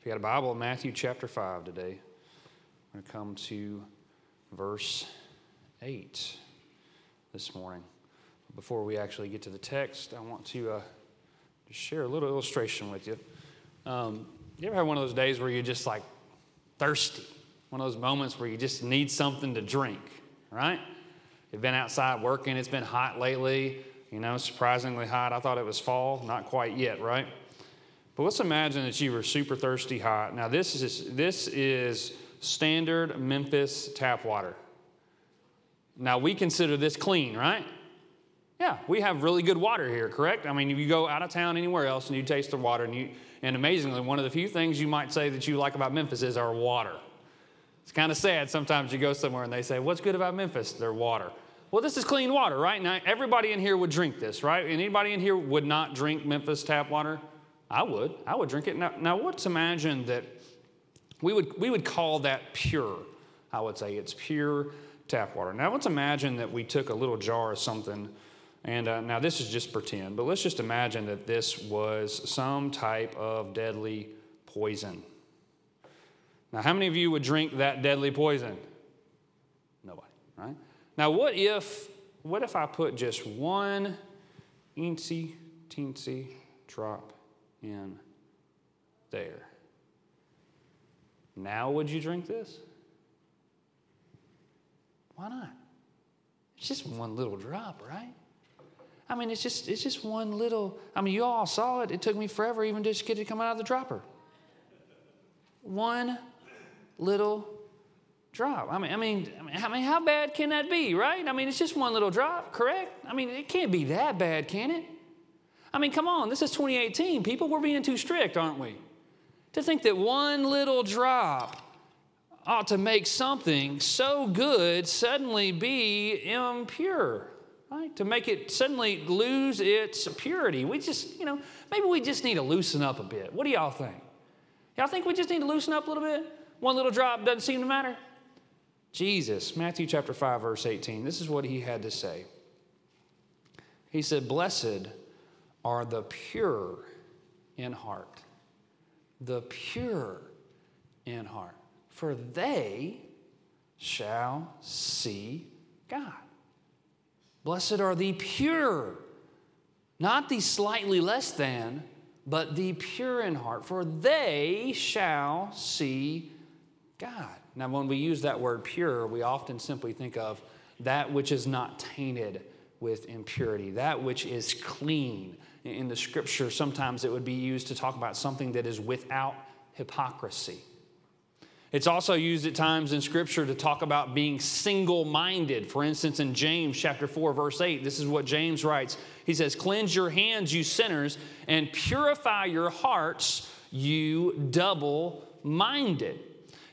If you got a Bible, Matthew chapter 5 today, I'm going to come to verse 8 this morning. Before we actually get to the text, I want to uh, share a little illustration with you. Um, you ever have one of those days where you're just like thirsty? One of those moments where you just need something to drink, right? You've been outside working, it's been hot lately, you know, surprisingly hot. I thought it was fall, not quite yet, right? But let's imagine that you were super thirsty hot. Now, this is, this is standard Memphis tap water. Now, we consider this clean, right? Yeah, we have really good water here, correct? I mean, if you go out of town anywhere else and you taste the water, and, you, and amazingly, one of the few things you might say that you like about Memphis is our water. It's kind of sad sometimes you go somewhere and they say, What's good about Memphis? Their water. Well, this is clean water, right? Now, everybody in here would drink this, right? Anybody in here would not drink Memphis tap water? I would. I would drink it. Now, now let's imagine that we would, we would call that pure. I would say it's pure tap water. Now, let's imagine that we took a little jar of something, and uh, now this is just pretend, but let's just imagine that this was some type of deadly poison. Now, how many of you would drink that deadly poison? Nobody, right? Now, what if, what if I put just one eensy, teensy drop in there? Now, would you drink this? Why not? It's just one little drop, right? I mean, it's just it's just one little. I mean, you all saw it. It took me forever even just get it to come out of the dropper. One little drop. I mean, I mean, I mean, how bad can that be, right? I mean, it's just one little drop, correct? I mean, it can't be that bad, can it? I mean, come on, this is 2018. People, we're being too strict, aren't we? To think that one little drop ought to make something so good suddenly be impure, right? To make it suddenly lose its purity. We just, you know, maybe we just need to loosen up a bit. What do y'all think? Y'all think we just need to loosen up a little bit? One little drop doesn't seem to matter? Jesus, Matthew chapter 5, verse 18, this is what he had to say. He said, Blessed are the pure in heart, the pure in heart, for they shall see God. Blessed are the pure, not the slightly less than, but the pure in heart, for they shall see God. Now, when we use that word pure, we often simply think of that which is not tainted with impurity, that which is clean. In the scripture, sometimes it would be used to talk about something that is without hypocrisy. It's also used at times in scripture to talk about being single minded. For instance, in James chapter 4, verse 8, this is what James writes. He says, Cleanse your hands, you sinners, and purify your hearts, you double minded.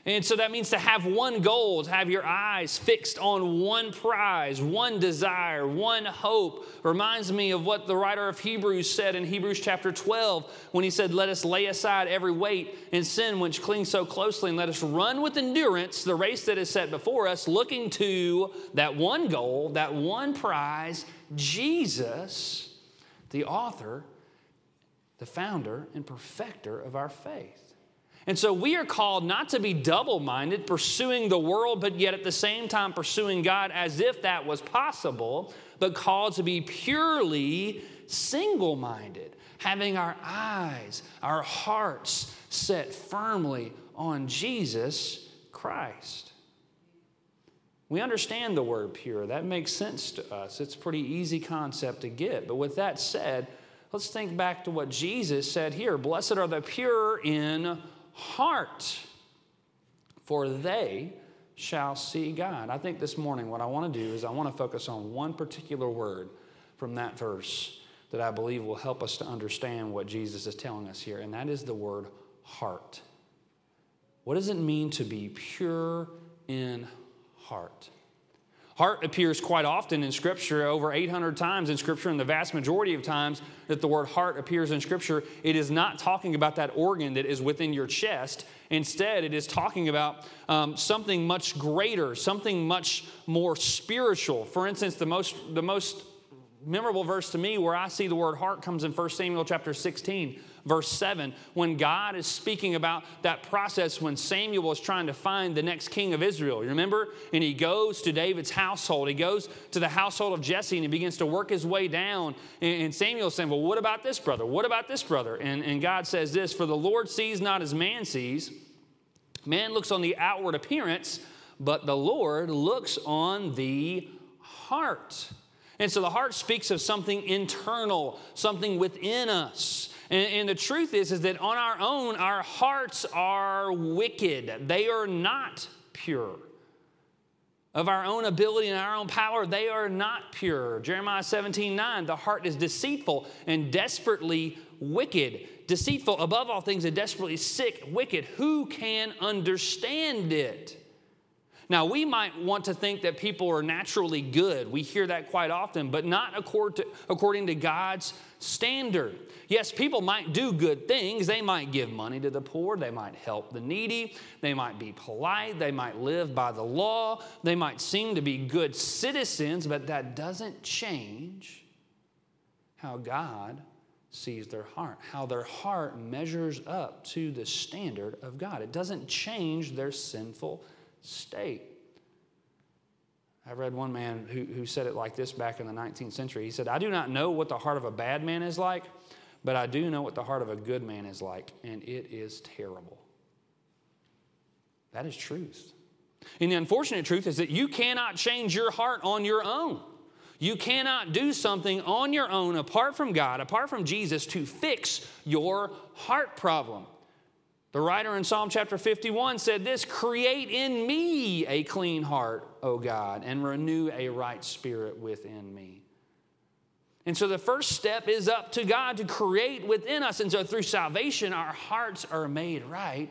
And so that means to have one goal, to have your eyes fixed on one prize, one desire, one hope. Reminds me of what the writer of Hebrews said in Hebrews chapter 12 when he said, Let us lay aside every weight and sin which clings so closely, and let us run with endurance the race that is set before us, looking to that one goal, that one prize, Jesus, the author, the founder, and perfecter of our faith. And so we are called not to be double minded, pursuing the world, but yet at the same time pursuing God as if that was possible, but called to be purely single minded, having our eyes, our hearts set firmly on Jesus Christ. We understand the word pure. That makes sense to us. It's a pretty easy concept to get. But with that said, let's think back to what Jesus said here Blessed are the pure in heart, for they shall see God. I think this morning what I want to do is I want to focus on one particular word from that verse that I believe will help us to understand what Jesus is telling us here, and that is the word heart. What does it mean to be pure in heart? Heart appears quite often in Scripture, over 800 times in Scripture, and the vast majority of times that the word heart appears in Scripture, it is not talking about that organ that is within your chest. Instead, it is talking about um, something much greater, something much more spiritual. For instance, the most, the most memorable verse to me where I see the word heart comes in 1 Samuel chapter 16, verse 7, when God is speaking about that process when Samuel is trying to find the next king of Israel. You remember? And he goes to David's household. He goes to the household of Jesse and he begins to work his way down. And Samuel's saying, Well, what about this brother? What about this brother? And, and God says this For the Lord sees not as man sees. Man looks on the outward appearance, but the Lord looks on the heart. And so the heart speaks of something internal, something within us. And, and, the truth is, is that on our own, our hearts are wicked. They are not pure. Of our own ability and our own power, they are not pure. Jeremiah 17, 9, the heart is deceitful and desperately wicked. Deceitful above all things and desperately sick, wicked. Who can understand it? Now, we might want to think that people are naturally good. We hear that quite often, but not according to God's standard. Yes, people might do good things. They might give money to the poor. They might help the needy. They might be polite. They might live by the law. They might seem to be good citizens, but that doesn't change how God sees their heart, how their heart measures up to the standard of God. It doesn't change their sinful state. I read one man who, who said it like this back in the 19th century. He said, I do not know what the heart of a bad man is like, but I do know what the heart of a good man is like, and it is terrible. That is truth. And the unfortunate truth is that you cannot change your heart on your own. You cannot do something on your own apart from God, apart from Jesus, to fix your heart problem. The writer in Psalm chapter 51 said this Create in me a clean heart, O God, and renew a right spirit within me. And so the first step is up to God to create within us. And so through salvation, our hearts are made right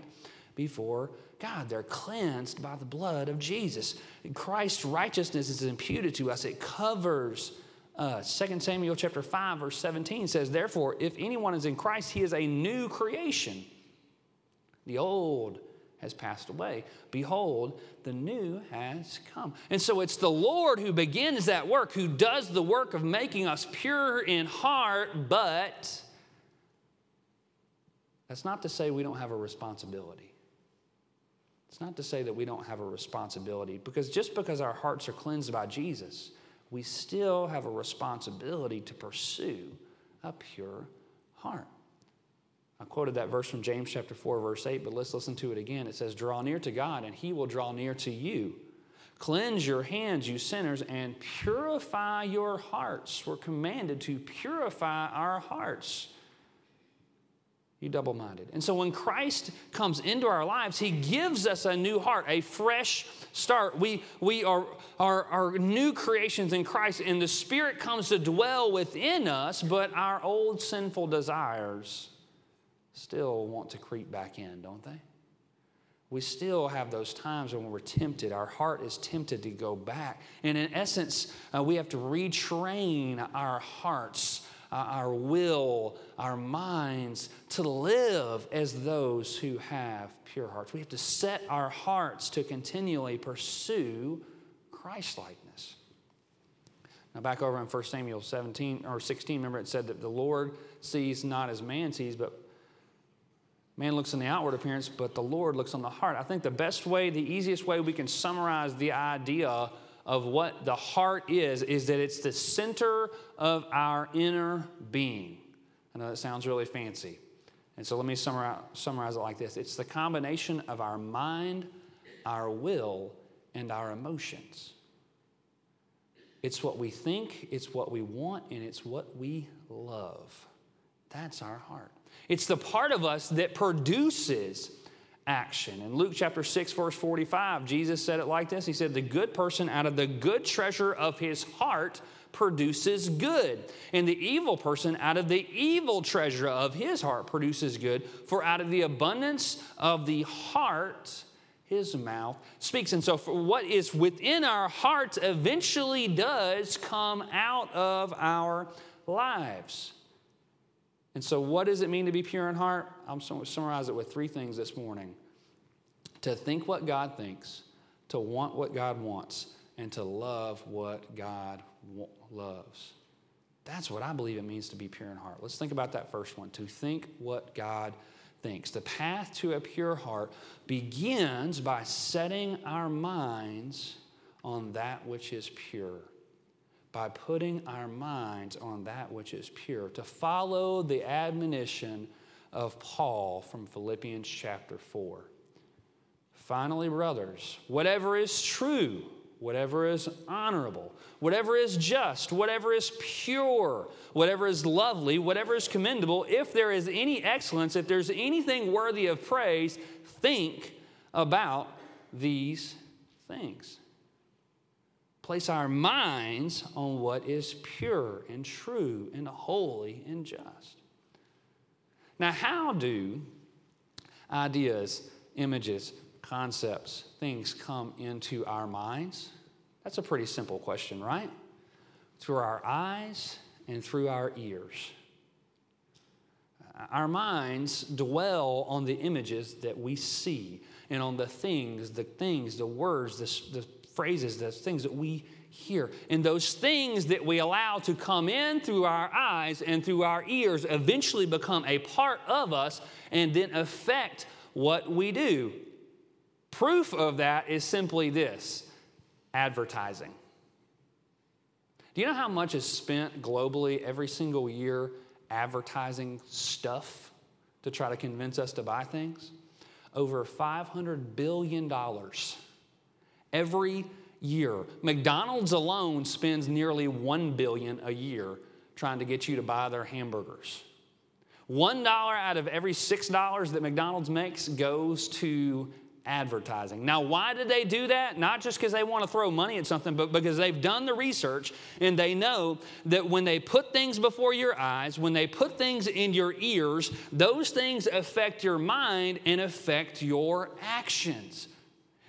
before God. They're cleansed by the blood of Jesus. Christ's righteousness is imputed to us, it covers us. 2 Samuel chapter 5, verse 17 says, Therefore, if anyone is in Christ, he is a new creation. The old has passed away. Behold, the new has come. And so it's the Lord who begins that work, who does the work of making us pure in heart, but that's not to say we don't have a responsibility. It's not to say that we don't have a responsibility, because just because our hearts are cleansed by Jesus, we still have a responsibility to pursue a pure heart. I quoted that verse from James chapter 4, verse 8, but let's listen to it again. It says, Draw near to God, and he will draw near to you. Cleanse your hands, you sinners, and purify your hearts. We're commanded to purify our hearts. You double minded. And so when Christ comes into our lives, he gives us a new heart, a fresh start. We, we are, are, are new creations in Christ, and the Spirit comes to dwell within us, but our old sinful desires still want to creep back in, don't they? We still have those times when we're tempted. Our heart is tempted to go back. And in essence, uh, we have to retrain our hearts, uh, our will, our minds to live as those who have pure hearts. We have to set our hearts to continually pursue Christlikeness. Now, back over in 1 Samuel 17 or 16, remember it said that the Lord sees not as man sees, but Man looks on the outward appearance, but the Lord looks on the heart. I think the best way, the easiest way we can summarize the idea of what the heart is, is that it's the center of our inner being. I know that sounds really fancy. And so let me summarize, summarize it like this it's the combination of our mind, our will, and our emotions. It's what we think, it's what we want, and it's what we love. That's our heart. It's the part of us that produces action. In Luke chapter 6, verse 45, Jesus said it like this He said, The good person out of the good treasure of his heart produces good, and the evil person out of the evil treasure of his heart produces good, for out of the abundance of the heart, his mouth speaks. And so, what is within our hearts eventually does come out of our lives. And so, what does it mean to be pure in heart? I'm going to summarize it with three things this morning to think what God thinks, to want what God wants, and to love what God loves. That's what I believe it means to be pure in heart. Let's think about that first one to think what God thinks. The path to a pure heart begins by setting our minds on that which is pure. By putting our minds on that which is pure. To follow the admonition of Paul from Philippians chapter 4. Finally, brothers, whatever is true, whatever is honorable, whatever is just, whatever is pure, whatever is lovely, whatever is commendable, if there is any excellence, if there's anything worthy of praise, think about these things. Place our minds on what is pure and true and holy and just. Now, how do ideas, images, concepts, things come into our minds? That's a pretty simple question, right? Through our eyes and through our ears. Our minds dwell on the images that we see and on the things, the things, the words, the, the phrases, those things that we hear. And those things that we allow to come in through our eyes and through our ears eventually become a part of us and then affect what we do. Proof of that is simply this advertising. Do you know how much is spent globally every single year advertising stuff to try to convince us to buy things? Over $500 billion every year. McDonald's alone spends nearly 1 billion a year trying to get you to buy their hamburgers. $1 out of every $6 that McDonald's makes goes to advertising. Now, why did they do that? Not just because they want to throw money at something, but because they've done the research and they know that when they put things before your eyes, when they put things in your ears, those things affect your mind and affect your actions.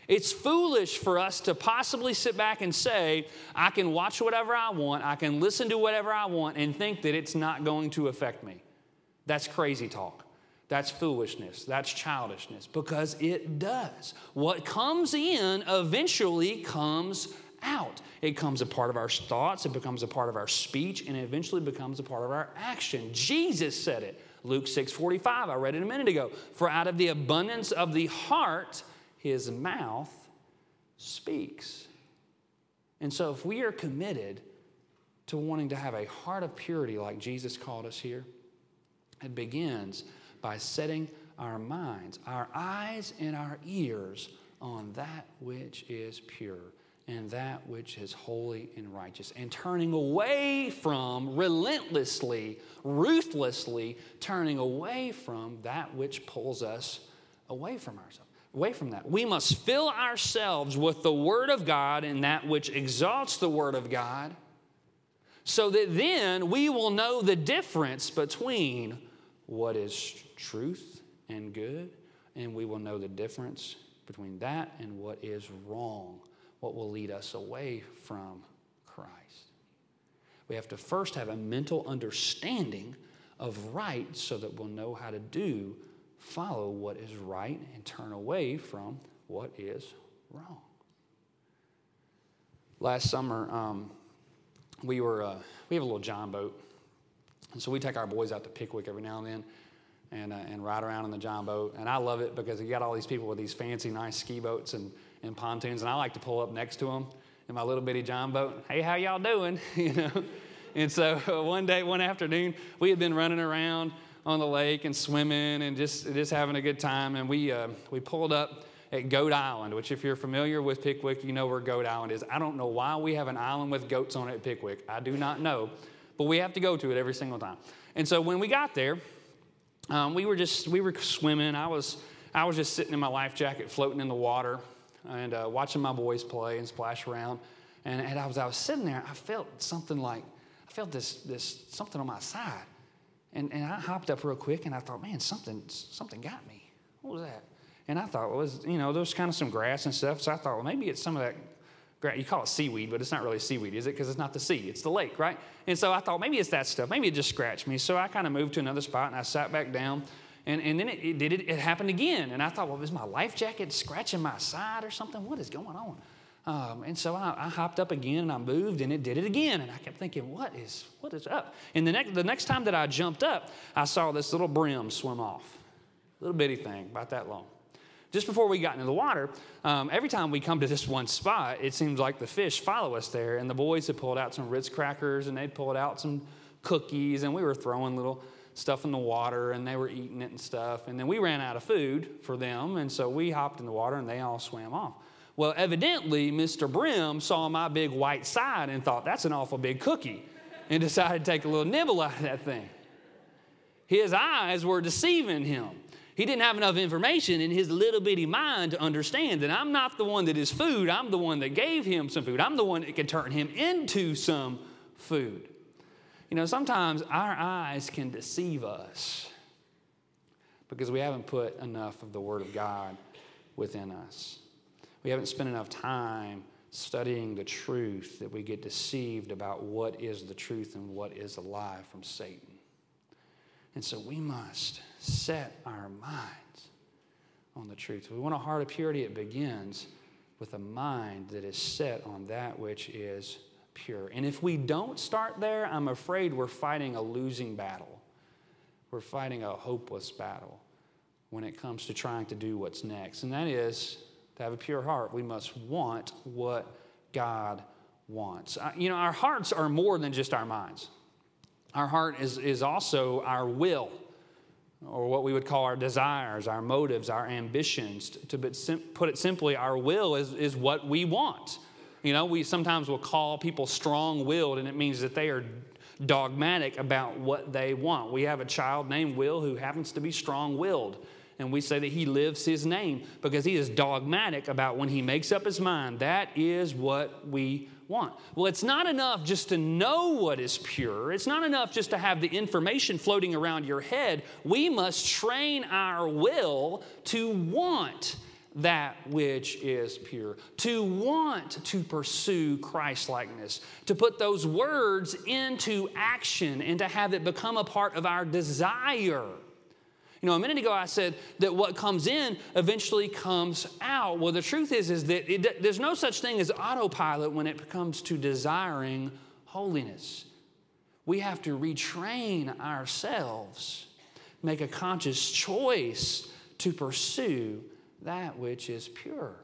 It's foolish for us to possibly sit back and say, I can watch whatever I want, I can listen to whatever I want, and think that it's not going to affect me. That's crazy talk. That's foolishness. That's childishness because it does. What comes in eventually comes out. It becomes a part of our thoughts, it becomes a part of our speech, and it eventually becomes a part of our action. Jesus said it. Luke 6 45, I read it a minute ago. For out of the abundance of the heart, his mouth speaks. And so, if we are committed to wanting to have a heart of purity like Jesus called us here, it begins by setting our minds, our eyes, and our ears on that which is pure and that which is holy and righteous, and turning away from, relentlessly, ruthlessly turning away from that which pulls us away from ourselves. Away from that. We must fill ourselves with the Word of God and that which exalts the Word of God, so that then we will know the difference between what is truth and good, and we will know the difference between that and what is wrong, what will lead us away from Christ. We have to first have a mental understanding of right so that we'll know how to do, follow what is right, and turn away from what is wrong. Last summer, um, we were uh, we have a little John boat and so we take our boys out to Pickwick every now and then and, uh, and ride around in the John boat. And I love it because you got all these people with these fancy, nice ski boats and, and pontoons. And I like to pull up next to them in my little bitty John boat. Hey, how y'all doing? you know? And so uh, one day, one afternoon, we had been running around on the lake and swimming and just, just having a good time. And we, uh, we pulled up at Goat Island, which, if you're familiar with Pickwick, you know where Goat Island is. I don't know why we have an island with goats on it at Pickwick. I do not know but we have to go to it every single time. And so when we got there, um, we were just we were swimming. I was I was just sitting in my life jacket, floating in the water, and uh, watching my boys play and splash around. And, and I was I was sitting there. I felt something like I felt this this something on my side, and and I hopped up real quick, and I thought, man, something something got me. What was that? And I thought well, it was you know there was kind of some grass and stuff. So I thought, well, maybe it's some of that you call it seaweed, but it's not really seaweed, is it? Because it's not the sea, it's the lake, right? And so I thought maybe it's that stuff. Maybe it just scratched me. So I kind of moved to another spot and I sat back down. And, and then it, it did it, it happened again. And I thought, well, is my life jacket scratching my side or something? What is going on? Um, and so I, I, hopped up again and I moved and it did it again. And I kept thinking, what is, what is up? And the next, the next time that I jumped up, I saw this little brim swim off. Little bitty thing, about that long. Just before we got into the water, um, every time we come to this one spot, it seems like the fish follow us there. And the boys had pulled out some Ritz crackers and they'd pulled out some cookies and we were throwing little stuff in the water and they were eating it and stuff. And then we ran out of food for them. And so we hopped in the water and they all swam off. Well, evidently, Mr. Brim saw my big white side and thought, that's an awful big cookie, and decided to take a little nibble out of that thing. His eyes were deceiving him. He didn't have enough information in his little bitty mind to understand that I'm not the one that is food. I'm the one that gave him some food. I'm the one that can turn him into some food. You know, sometimes our eyes can deceive us because we haven't put enough of the Word of God within us. We haven't spent enough time studying the truth that we get deceived about what is the truth and what is a lie from Satan. And so we must set our minds on the truth. If we want a heart of purity, it begins with a mind that is set on that which is pure. And if we don't start there, I'm afraid we're fighting a losing battle. We're fighting a hopeless battle when it comes to trying to do what's next. And that is to have a pure heart, we must want what God wants. You know, our hearts are more than just our minds. Our heart is, is also our will, or what we would call our desires, our motives, our ambitions. To put it simply, our will is, is what we want. You know, we sometimes will call people strong willed, and it means that they are dogmatic about what they want. We have a child named Will who happens to be strong willed and we say that he lives his name because he is dogmatic about when he makes up his mind, that is what we want. Well, it's not enough just to know what is pure, it's not enough just to have the information floating around your head. We must train our will to want that which is pure, to want to pursue Christlikeness, to put those words into action and to have it become a part of our desire. You know, a minute ago I said that what comes in eventually comes out. Well, the truth is, is that it, there's no such thing as autopilot when it comes to desiring holiness. We have to retrain ourselves, make a conscious choice to pursue that which is pure.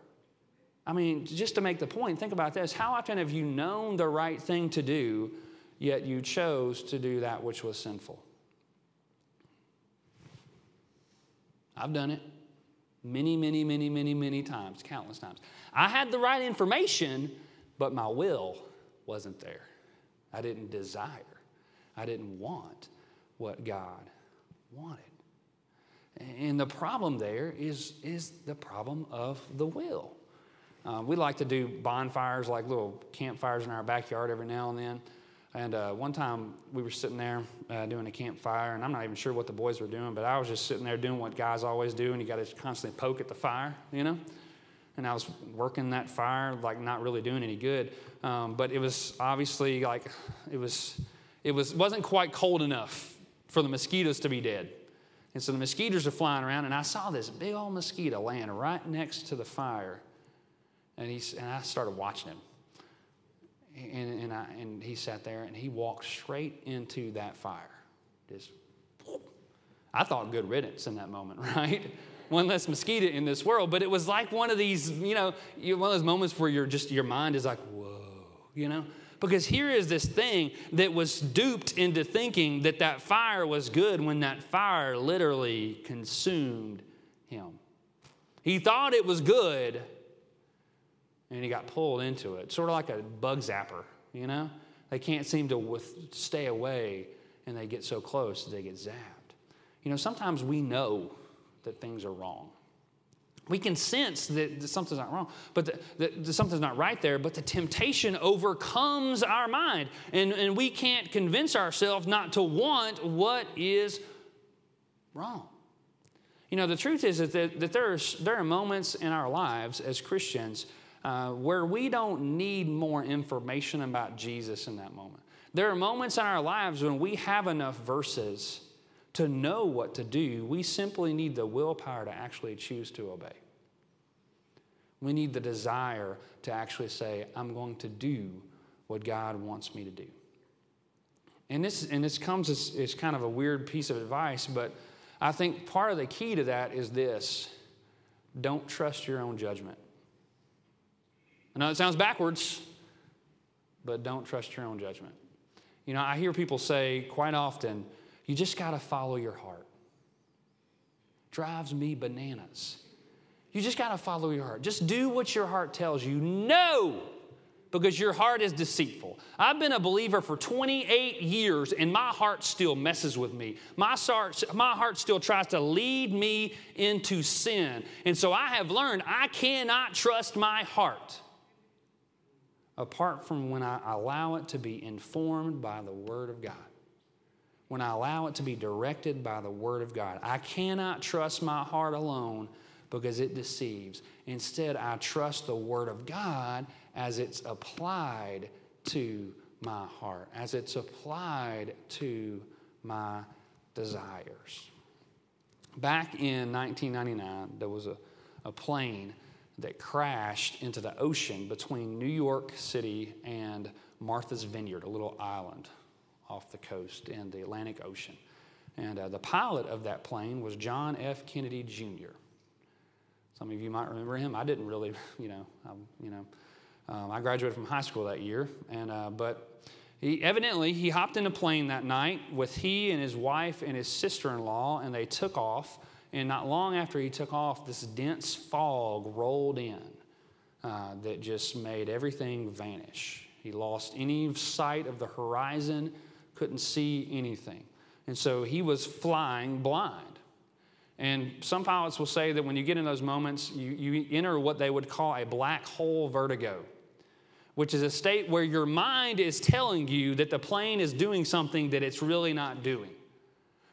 I mean, just to make the point, think about this. How often have you known the right thing to do, yet you chose to do that which was sinful? I've done it many, many, many, many, many times, countless times. I had the right information, but my will wasn't there. I didn't desire, I didn't want what God wanted. And the problem there is, is the problem of the will. Uh, we like to do bonfires, like little campfires in our backyard every now and then. And uh, one time we were sitting there uh, doing a campfire, and I'm not even sure what the boys were doing, but I was just sitting there doing what guys always do, and you got to constantly poke at the fire, you know? And I was working that fire, like not really doing any good. Um, but it was obviously like, it was, it was, wasn't quite cold enough for the mosquitoes to be dead. And so the mosquitoes are flying around, and I saw this big old mosquito laying right next to the fire. And, he, and I started watching him. And, and, I, and he sat there and he walked straight into that fire. Just, I thought good riddance in that moment, right? One less mosquito in this world. But it was like one of these, you know, one of those moments where you're just, your mind is like, whoa, you know? Because here is this thing that was duped into thinking that that fire was good when that fire literally consumed him. He thought it was good and he got pulled into it, sort of like a bug zapper, you know? They can't seem to with, stay away and they get so close that they get zapped. You know, sometimes we know that things are wrong. We can sense that, that something's not wrong, but that, that something's not right there, but the temptation overcomes our mind. And, and we can't convince ourselves not to want what is wrong. You know, the truth is that, that there, are, there are moments in our lives as Christians uh, where we don't need more information about Jesus in that moment. There are moments in our lives when we have enough verses to know what to do. We simply need the willpower to actually choose to obey. We need the desire to actually say, I'm going to do what God wants me to do. And this, and this comes as, as kind of a weird piece of advice, but I think part of the key to that is this don't trust your own judgment. I know it sounds backwards, but don't trust your own judgment. You know, I hear people say quite often, you just got to follow your heart. Drives me bananas. You just got to follow your heart. Just do what your heart tells you. No, because your heart is deceitful. I've been a believer for 28 years and my heart still messes with me. My my heart still tries to lead me into sin. And so I have learned I cannot trust my heart apart from when I allow it to be informed by the Word of God. When I allow it to be directed by the Word of God. I cannot trust my heart alone because it deceives. Instead, I trust the Word of God as it's applied to my heart, as it's applied to my desires. Back in 1999, there was a, a plane that crashed into the ocean between New York City and Martha's Vineyard, a little island off the coast in the Atlantic Ocean. And uh, the pilot of that plane was John F. Kennedy Jr. Some of you might remember him. I didn't really, you know, um, you know, um, I graduated from high school that year, and uh, but he evidently he hopped in a plane that night with he and his wife and his sister-in-law, and they took off and not long after he took off, this dense fog rolled in uh, that just made everything vanish. He lost any sight of the horizon, couldn't see anything. And so he was flying blind. And some pilots will say that when you get in those moments, you, you enter what they would call a black hole vertigo, which is a state where your mind is telling you that the plane is doing something that it's really not doing.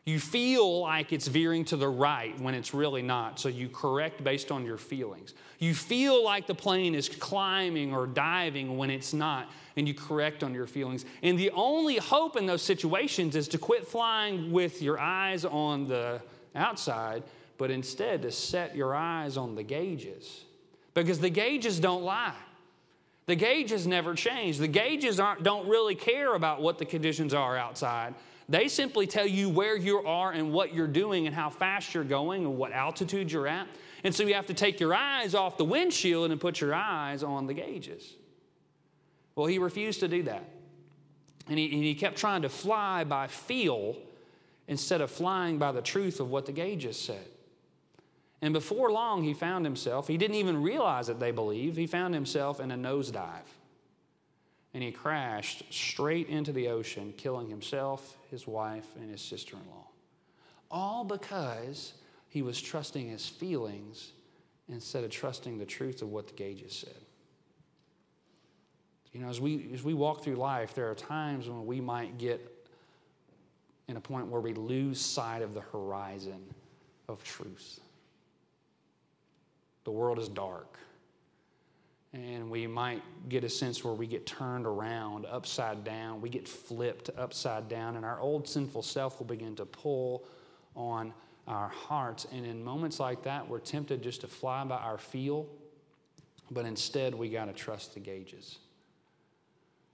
You feel like it's veering to the right when it's really not, so you correct based on your feelings. You feel like the plane is climbing or diving when it's not, and you correct on your feelings. And the only hope in those situations is to quit flying with your eyes on the outside, but instead to set your eyes on the gauges. Because the gauges don't lie. The gauges never change. The gauges don't really care about what the conditions are outside. They simply tell you where you are and what you're doing and how fast you're going and what altitude you're at. And so you have to take your eyes off the windshield and put your eyes on the gauges. Well, he refused to do that. And he, and he kept trying to fly by feel instead of flying by the truth of what the gauges said. And before long, he found himself, he didn't even realize that they believe, he found himself in a nosedive and he crashed straight into the ocean, killing himself, his wife, and his sister in law. All because he was trusting his feelings instead of trusting the truth of what the gauges said. You know, as we, as we walk through life, there are times when we might get in a point where we lose sight of the horizon of truth. The world is dark and we might get a sense where we get turned around upside down, we get flipped upside down, and our old sinful self will begin to pull on our hearts. And in moments like that, we're tempted just to fly by our feel, but instead we got to trust the gauges.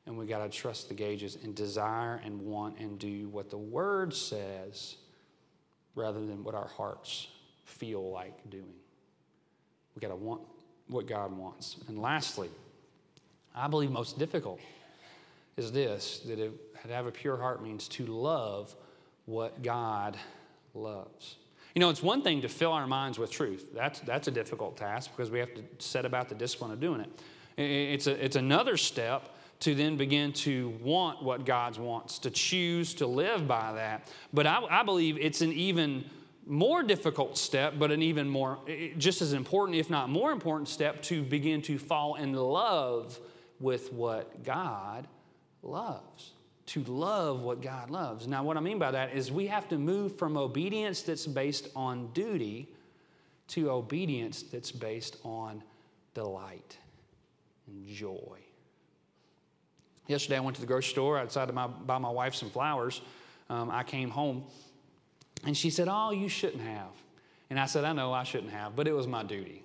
And we got to trust the gauges and desire and want and do what the Word says rather than what our hearts feel like doing. We got to want what God wants. And lastly, I believe most difficult is this that it, to have a pure heart means to love what God loves. You know, it's one thing to fill our minds with truth. That's, that's a difficult task because we have to set about the discipline of doing it. It's, a, it's another step to then begin to want what God wants, to choose to live by that. But I, I believe it's an even more difficult step, but an even more, just as important, if not more important step, to begin to fall in love with what God loves. To love what God loves. Now, what I mean by that is we have to move from obedience that's based on duty to obedience that's based on delight and joy. Yesterday, I went to the grocery store. Decided to buy my wife some flowers. Um, I came home and she said, Oh, you shouldn't have. And I said, I know I shouldn't have, but it was my duty.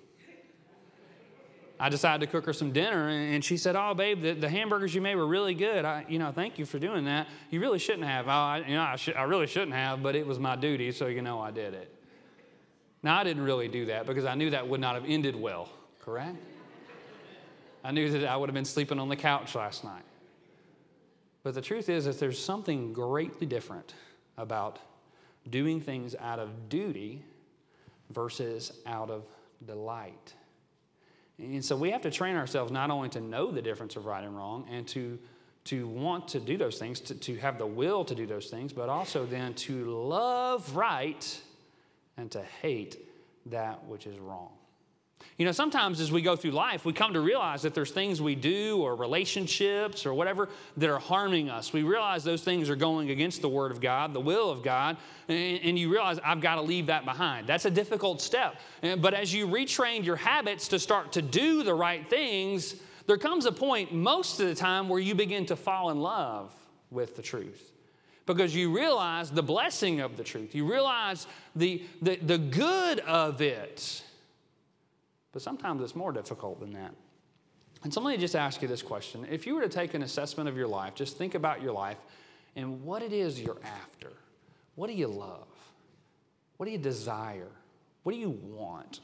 I decided to cook her some dinner, and she said, "Oh, babe, the, the hamburgers you made were really good. I, you know, thank you for doing that. You really shouldn't have. I, you know, I, sh- I really shouldn't have, but it was my duty, so you know I did it." Now, I didn't really do that because I knew that would not have ended well. Correct? I knew that I would have been sleeping on the couch last night. But the truth is that there's something greatly different about doing things out of duty versus out of delight. And so we have to train ourselves not only to know the difference of right and wrong and to, to want to do those things, to, to have the will to do those things, but also then to love right and to hate that which is wrong. You know, sometimes as we go through life, we come to realize that there's things we do or relationships or whatever that are harming us. We realize those things are going against the Word of God, the will of God, and, you realize I've got to leave that behind. That's a difficult step. But as you retrain your habits to start to do the right things, there comes a point most of the time where you begin to fall in love with the truth because you realize the blessing of the truth. You realize the, the, the good of it. But sometimes it's more difficult than that. And so let me just ask you this question. If you were to take an assessment of your life, just think about your life and what it is you're after. What do you love? What do you desire? What do you want?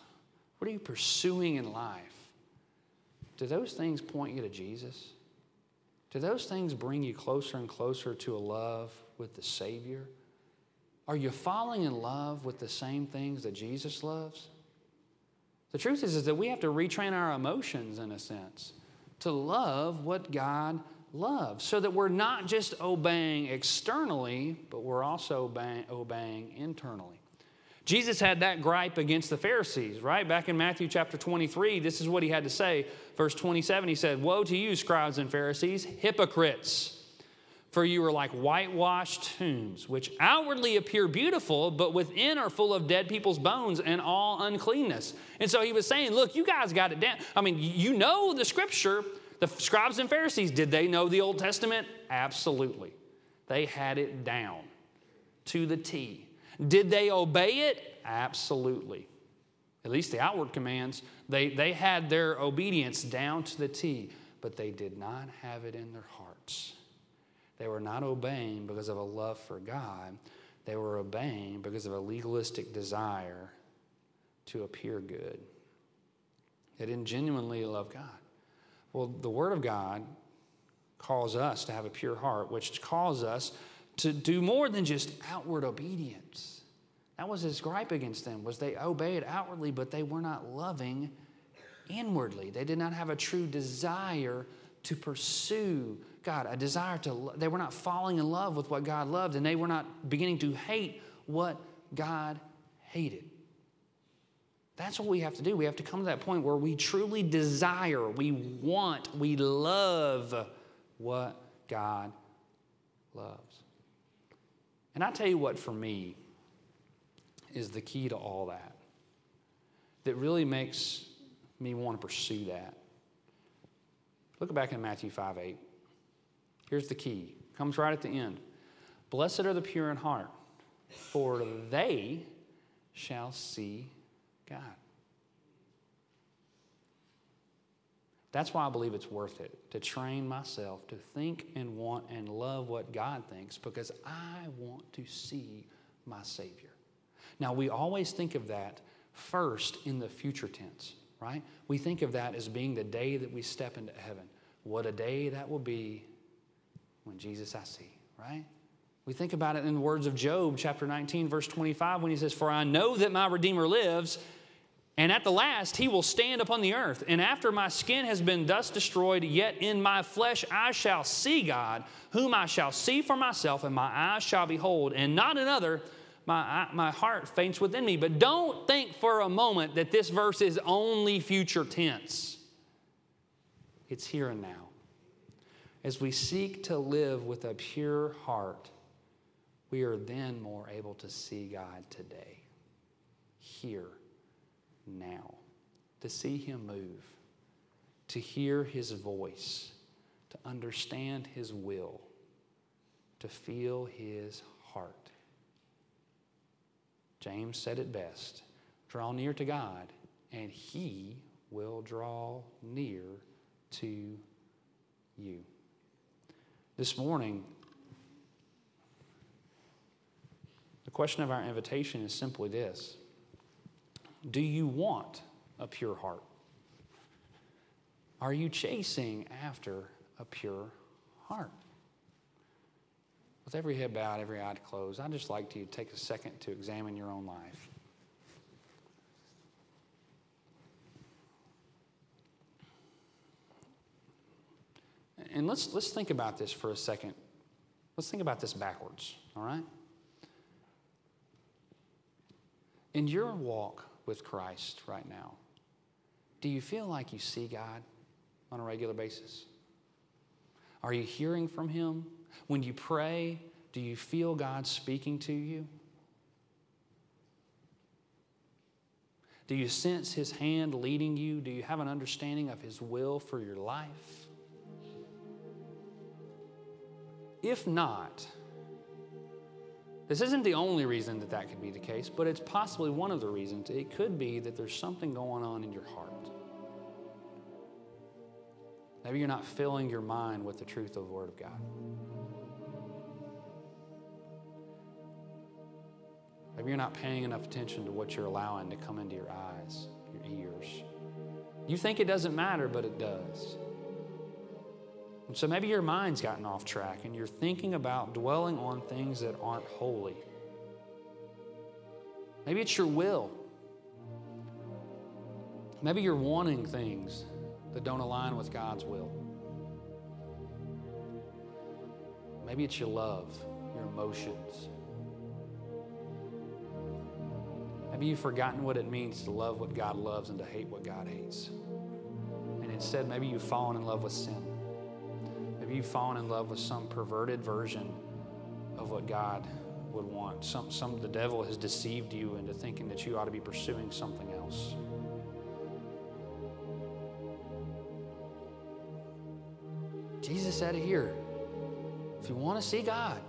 What are you pursuing in life? Do those things point you to Jesus? Do those things bring you closer and closer to a love with the Savior? Are you falling in love with the same things that Jesus loves? The truth is, is that we have to retrain our emotions in a sense to love what God loves so that we're not just obeying externally, but we're also obeying, obeying internally. Jesus had that gripe against the Pharisees, right? Back in Matthew chapter 23, this is what he had to say. Verse 27, he said, Woe to you, scribes and Pharisees, hypocrites! For you are like whitewashed tombs, which outwardly appear beautiful, but within are full of dead people's bones and all uncleanness. And so he was saying, Look, you guys got it down. I mean, you know the scripture. The scribes and Pharisees, did they know the Old Testament? Absolutely. They had it down to the T. Did they obey it? Absolutely. At least the outward commands, they, they had their obedience down to the T, but they did not have it in their hearts. They were not obeying because of a love for God, they were obeying because of a legalistic desire to appear good. They didn't genuinely love God. Well, the Word of God calls us to have a pure heart, which calls us to do more than just outward obedience. That was his gripe against them, was they obeyed outwardly, but they were not loving inwardly. They did not have a true desire to pursue God, a desire to, they were not falling in love with what God loved, and they were not beginning to hate what God hated. That's what we have to do. We have to come to that point where we truly desire, we want, we love what God loves. And I tell you what, for me, is the key to all that, that really makes me want to pursue that. Look back in Matthew 5 8. Here's the key. Comes right at the end. Blessed are the pure in heart, for they shall see God. That's why I believe it's worth it to train myself to think and want and love what God thinks because I want to see my Savior. Now, we always think of that first in the future tense, right? We think of that as being the day that we step into heaven. What a day that will be when Jesus I see, right? We think about it in the words of Job, chapter 19, verse 25, when he says, For I know that my Redeemer lives, and at the last he will stand upon the earth. And after my skin has been thus destroyed, yet in my flesh I shall see God, whom I shall see for myself, and my eyes shall behold, and not another. My, my heart faints within me. But don't think for a moment that this verse is only future tense. It's here and now as we seek to live with a pure heart, we are then more able to see God today, here, now, to see Him move, to hear His voice, to understand His will, to feel His heart. James said it best draw near to God, and He will draw near to you. This morning, the question of our invitation is simply this Do you want a pure heart? Are you chasing after a pure heart? With every head bowed, every eye closed, I'd just like you to take a second to examine your own life. And let's, let's think about this for a second. Let's think about this backwards, all right? In your walk with Christ right now, do you feel like you see God on a regular basis? Are you hearing from Him? When you pray, do you feel God speaking to you? Do you sense His hand leading you? Do you have an understanding of His will for your life? If not, this isn't the only reason that that could be the case, but it's possibly one of the reasons. It could be that there's something going on in your heart. Maybe you're not filling your mind with the truth of the Word of God. Maybe you're not paying enough attention to what you're allowing to come into your eyes, your ears. You think it doesn't matter, but it does. So maybe your mind's gotten off track and you're thinking about dwelling on things that aren't holy. Maybe it's your will. Maybe you're wanting things that don't align with God's will. Maybe it's your love, your emotions. Maybe you've forgotten what it means to love what God loves and to hate what God hates. And instead, maybe you've fallen in love with sin. Maybe you've fallen in love with some perverted version of what God would want. Some, some the devil has deceived you into thinking that you ought to be pursuing something else. Jesus said it here. If you want to see God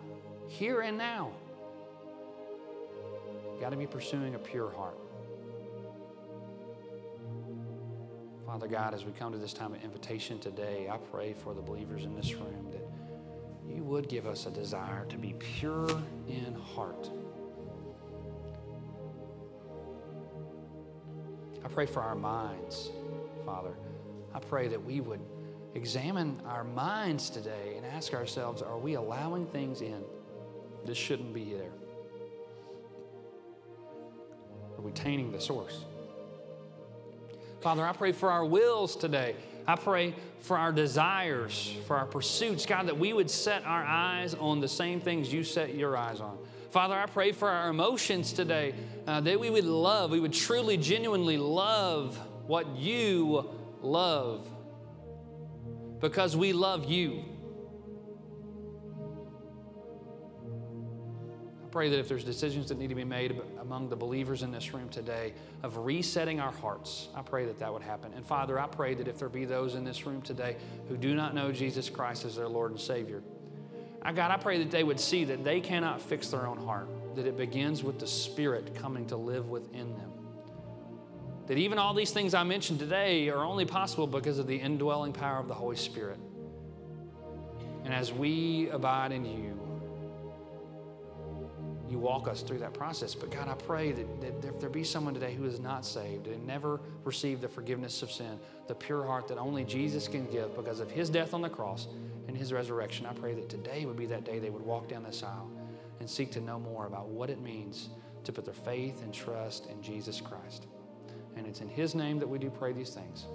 here and now, you got to be pursuing a pure heart. Father God, as we come to this time of invitation today, I pray for the believers in this room that you would give us a desire to be pure in heart. I pray for our minds, Father. I pray that we would examine our minds today and ask ourselves are we allowing things in that shouldn't be there? Are we tainting the source? Father, I pray for our wills today. I pray for our desires, for our pursuits, God, that we would set our eyes on the same things you set your eyes on. Father, I pray for our emotions today, uh, that we would love, we would truly, genuinely love what you love because we love you. Pray that if there's decisions that need to be made among the believers in this room today of resetting our hearts, I pray that that would happen. And Father, I pray that if there be those in this room today who do not know Jesus Christ as their Lord and Savior, I, God, I pray that they would see that they cannot fix their own heart, that it begins with the Spirit coming to live within them. That even all these things I mentioned today are only possible because of the indwelling power of the Holy Spirit. And as we abide in you, you walk us through that process. But God, I pray that, that if there be someone today who is not saved and never received the forgiveness of sin, the pure heart that only Jesus can give because of his death on the cross and his resurrection, I pray that today would be that day they would walk down this aisle and seek to know more about what it means to put their faith and trust in Jesus Christ. And it's in His name that we do pray these things.